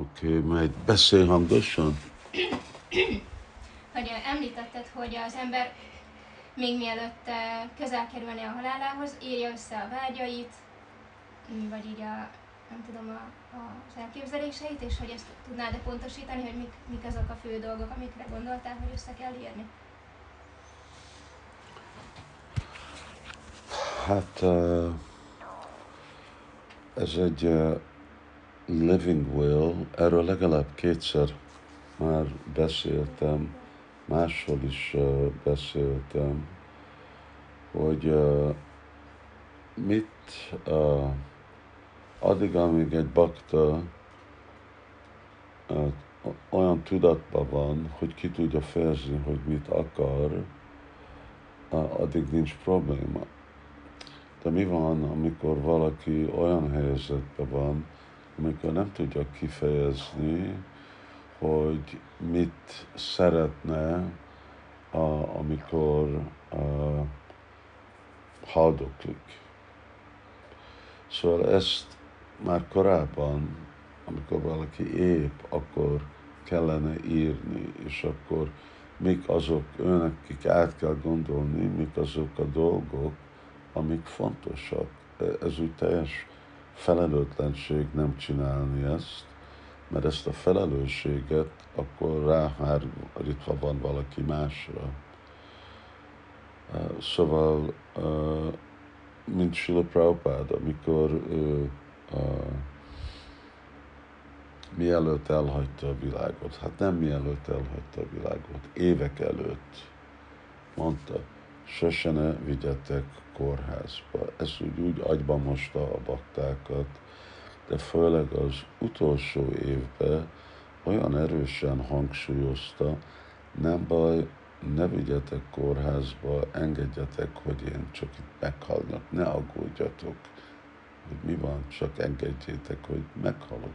Oké, okay, majd beszélj hangosan. Hogy említetted, hogy az ember még mielőtt eh, közel kerülne a halálához, írja össze a vágyait, vagy így a, nem tudom, a, a, az elképzeléseit, és hogy ezt tudnád -e pontosítani, hogy mik, mik azok a fő dolgok, amikre gondoltál, hogy össze kell írni? Hát uh, ez egy uh, living will, erről legalább kétszer már beszéltem, máshol is uh, beszéltem, hogy uh, mit uh, addig, amíg egy bakta uh, olyan tudatban van, hogy ki tudja fejezni, hogy mit akar, uh, addig nincs probléma. De mi van, amikor valaki olyan helyzetben van, amikor nem tudja kifejezni, hogy mit szeretne, a, amikor a, haldoklik. Szóval ezt már korábban, amikor valaki épp, akkor kellene írni, és akkor mik azok önnek, akik át kell gondolni, mik azok a dolgok, amik fontosak. Ez úgy teljes felelőtlenség nem csinálni ezt, mert ezt a felelősséget akkor ráhárítva van valaki másra. Szóval, mint Sila Prabhupád, amikor ő mielőtt elhagyta a világot, hát nem mielőtt elhagyta a világot, évek előtt mondta, sose ne vigyetek kórházba. Ez úgy, úgy agyba mosta a baktákat, de főleg az utolsó évben olyan erősen hangsúlyozta, nem baj, ne vigyetek kórházba, engedjetek, hogy én csak itt meghalnak, ne aggódjatok, hogy mi van, csak engedjétek, hogy meghalok.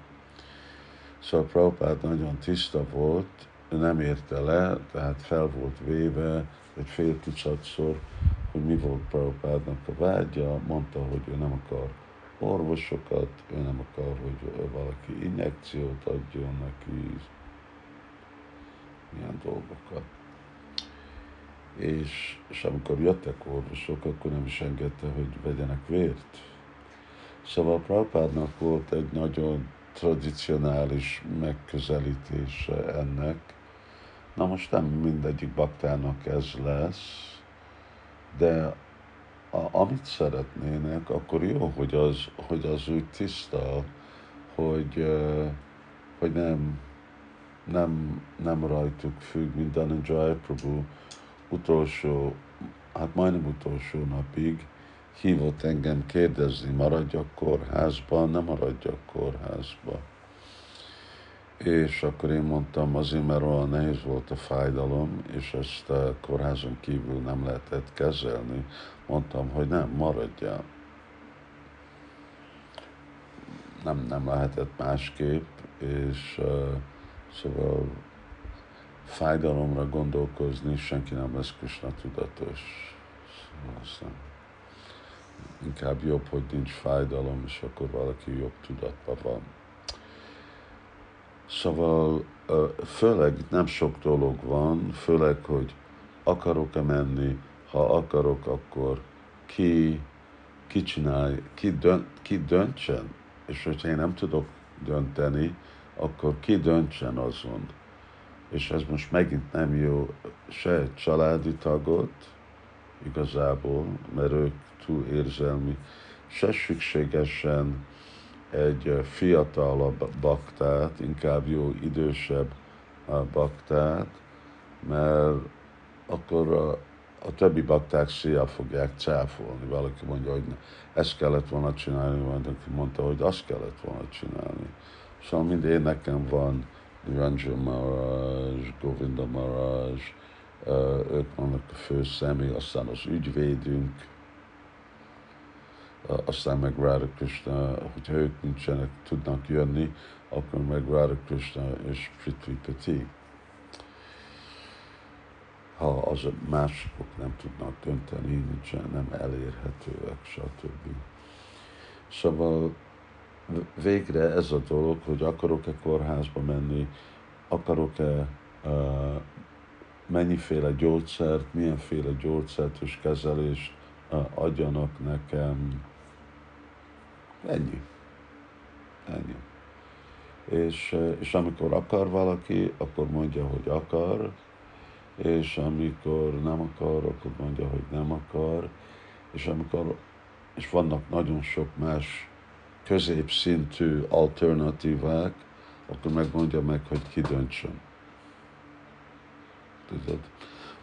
Szóval Prabhupád nagyon tiszta volt, nem érte le, tehát fel volt véve, egy fél tucatszor, hogy mi volt Prabhupádnak a vágya, mondta, hogy ő nem akar orvosokat, ő nem akar, hogy valaki injekciót adjon neki, ilyen dolgokat. És, és amikor jöttek orvosok, akkor nem is engedte, hogy vegyenek vért. Szóval Prabhupádnak volt egy nagyon tradicionális megközelítése ennek, Na most nem mindegyik baktának ez lesz, de a, amit szeretnének, akkor jó, hogy az, hogy az úgy tiszta, hogy, hogy nem, nem, nem rajtuk függ, mint Dhananjay Prabhu utolsó, hát majdnem utolsó napig hívott engem kérdezni, maradjak kórházban, nem maradjak kórházban. És akkor én mondtam, azért, mert olyan nehéz volt a fájdalom, és ezt a kórházon kívül nem lehetett kezelni, mondtam, hogy nem, maradjál. Nem, nem lehetett másképp, és uh, szóval fájdalomra gondolkozni, senki nem lesz Krishna tudatos. Szóval inkább jobb, hogy nincs fájdalom, és akkor valaki jobb tudatban van. Szóval főleg nem sok dolog van, főleg, hogy akarok-e menni, ha akarok, akkor ki, ki csinálj, ki, dönt, ki döntsen, és hogyha én nem tudok dönteni, akkor ki döntsen azon. És ez most megint nem jó se családi tagot, igazából, mert ők túl érzelmi, se szükségesen egy fiatalabb baktát, inkább jó idősebb baktát, mert akkor a, a többi bakták szia fogják cáfolni. Valaki mondja, hogy ezt kellett volna csinálni, valaki mondta, hogy azt kellett volna csinálni. Szóval mind én nekem van Niranjan Maharaj, Govinda Maharaj, ők vannak a fő személy, aztán az ügyvédünk, aztán meg Radha Krishna, hogyha ők nincsenek, tudnak jönni, akkor meg Radha Krishna és Prithvi Pati. Ha az mások nem tudnak dönteni, nincsen, nem elérhetőek, stb. Szóval végre ez a dolog, hogy akarok-e kórházba menni, akarok-e uh, mennyiféle gyógyszert, milyenféle gyógyszert és kezelést uh, adjanak nekem. Ennyi. Ennyi. És, uh, és amikor akar valaki, akkor mondja, hogy akar, és amikor nem akar, akkor mondja, hogy nem akar, és amikor és vannak nagyon sok más középszintű alternatívák, akkor megmondja meg, hogy ki döntsön. Tudod?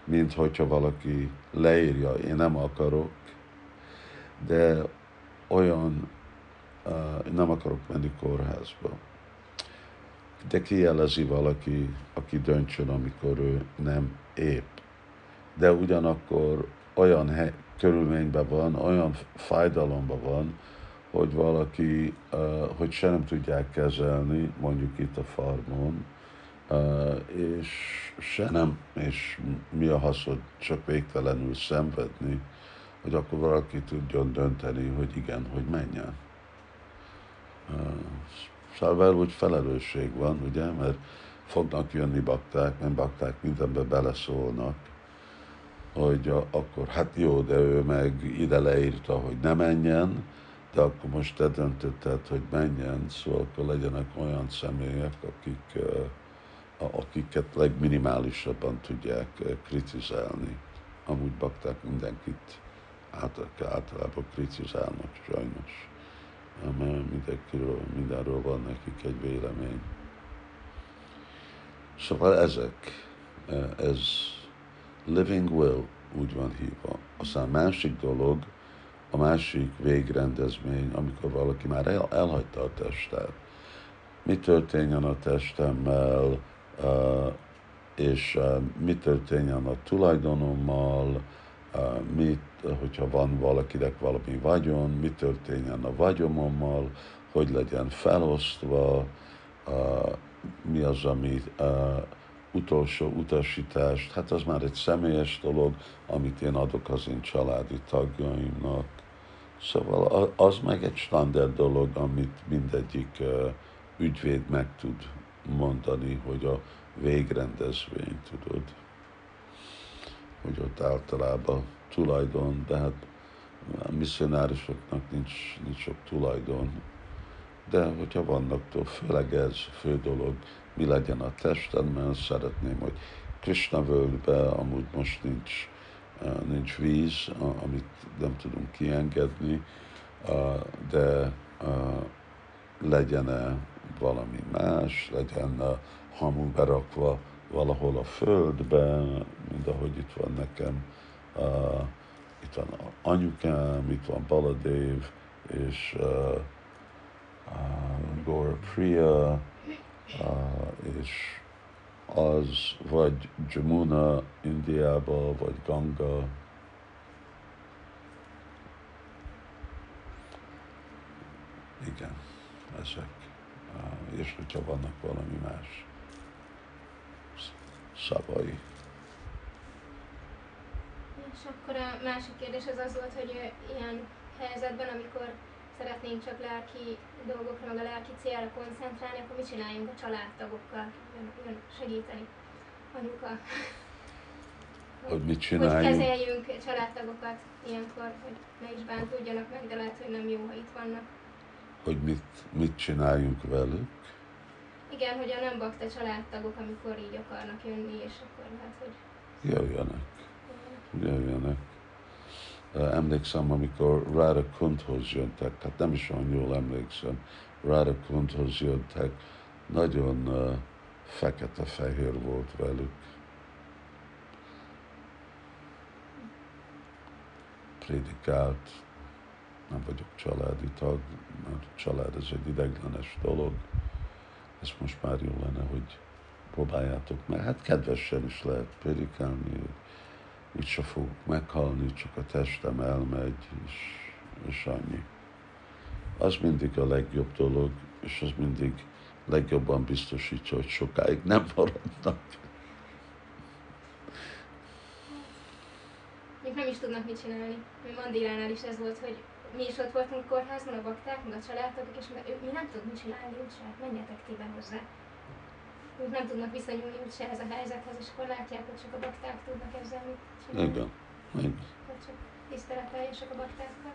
Mint hogyha valaki leírja, én nem akarok, de olyan, uh, nem akarok menni kórházba. De kijelezi valaki, aki döntsön, amikor ő nem épp. De ugyanakkor olyan hely, körülményben van, olyan fájdalomban van, hogy valaki, hogy se nem tudják kezelni, mondjuk itt a farmon, és se nem, és mi a haszod csak végtelenül szenvedni, hogy akkor valaki tudjon dönteni, hogy igen, hogy menjen. Szóval úgy felelősség van, ugye, mert fognak jönni bakták, mert bakták mindenbe beleszólnak, hogy akkor hát jó, de ő meg ide leírta, hogy ne menjen, de akkor most te döntötted, hogy menjen, szóval akkor legyenek olyan személyek, akik, akiket legminimálisabban tudják kritizálni. Amúgy bakták mindenkit általában kritizálnak sajnos. Mert mindenkiről, mindenről van nekik egy vélemény. Szóval ezek, ez living will úgy van hívva. Aztán másik dolog, a másik végrendezmény, amikor valaki már el, elhagyta a testet. Mi történjen a testemmel, uh, és uh, mi történjen a tulajdonommal, mit, hogyha van valakinek valami vagyon, mi történjen a vagyomommal, hogy legyen felosztva, mi az, ami utolsó utasítást, hát az már egy személyes dolog, amit én adok az én családi tagjaimnak. Szóval az meg egy standard dolog, amit mindegyik ügyvéd meg tud mondani, hogy a végrendezvény, tudod, hogy ott általában tulajdon, de hát a misszionárisoknak nincs, nincs sok tulajdon, de hogyha vannak, főleg ez fő dolog, mi legyen a testemben, szeretném, hogy Krishna völgybe amúgy most nincs, uh, nincs víz, amit nem tudunk kiengedni, de uh, legyen-e valami más, legyen hamu berakva valahol a földben, mint ahogy itt van nekem, uh, itt van anyukám, itt van Baladev, és uh, uh, Gora Priya, és az vagy Jamuna Indiába, vagy Ganga, igen, ezek. És hogyha vannak valami más szavai. És akkor a másik kérdés az az volt, hogy ilyen helyzetben, amikor szeretnénk csak lelki dolgokra, meg a lelki célra koncentrálni, akkor mit csináljunk a családtagokkal, jön, segíteni anyuka. Hogy mit csináljunk? Hogy kezeljünk családtagokat ilyenkor, hogy ne is bántódjanak meg, de lehet, hogy nem jó, ha itt vannak. Hogy mit, mit csináljunk velük? Igen, hogy a nem bakta családtagok, amikor így akarnak jönni, és akkor lehet, hogy... Jöjjenek. Jöjjenek emlékszem, amikor Rára Kunthoz jöttek, tehát nem is olyan jól emlékszem, Rára Kunthoz jöttek, nagyon uh, fekete-fehér volt velük. Prédikált, nem vagyok családi tag, mert család ez egy ideglenes dolog. Ez most már jó lenne, hogy próbáljátok meg. Hát kedvesen is lehet prédikálni, úgyse fogok meghalni, csak a testem elmegy, és, és annyi. Az mindig a legjobb dolog, és az mindig legjobban biztosítja, hogy sokáig nem maradnak. Még nem is tudnak mit csinálni. Mandilánál is ez volt, hogy mi is ott voltunk kórházban, a bakták, meg a családtagok, és mi nem tudunk mit csinálni, úgyse, hát menjetek ti be hozzá. Ők nem tudnak viszonyulni úgyse ez a helyzethez, és akkor látják, hogy csak a bakták tudnak ezzel mit csinálni. Igen. Igen. Tehát csak tiszteleteljesek a baktákkal.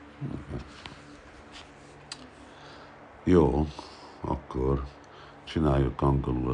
Jó, akkor csináljuk angolul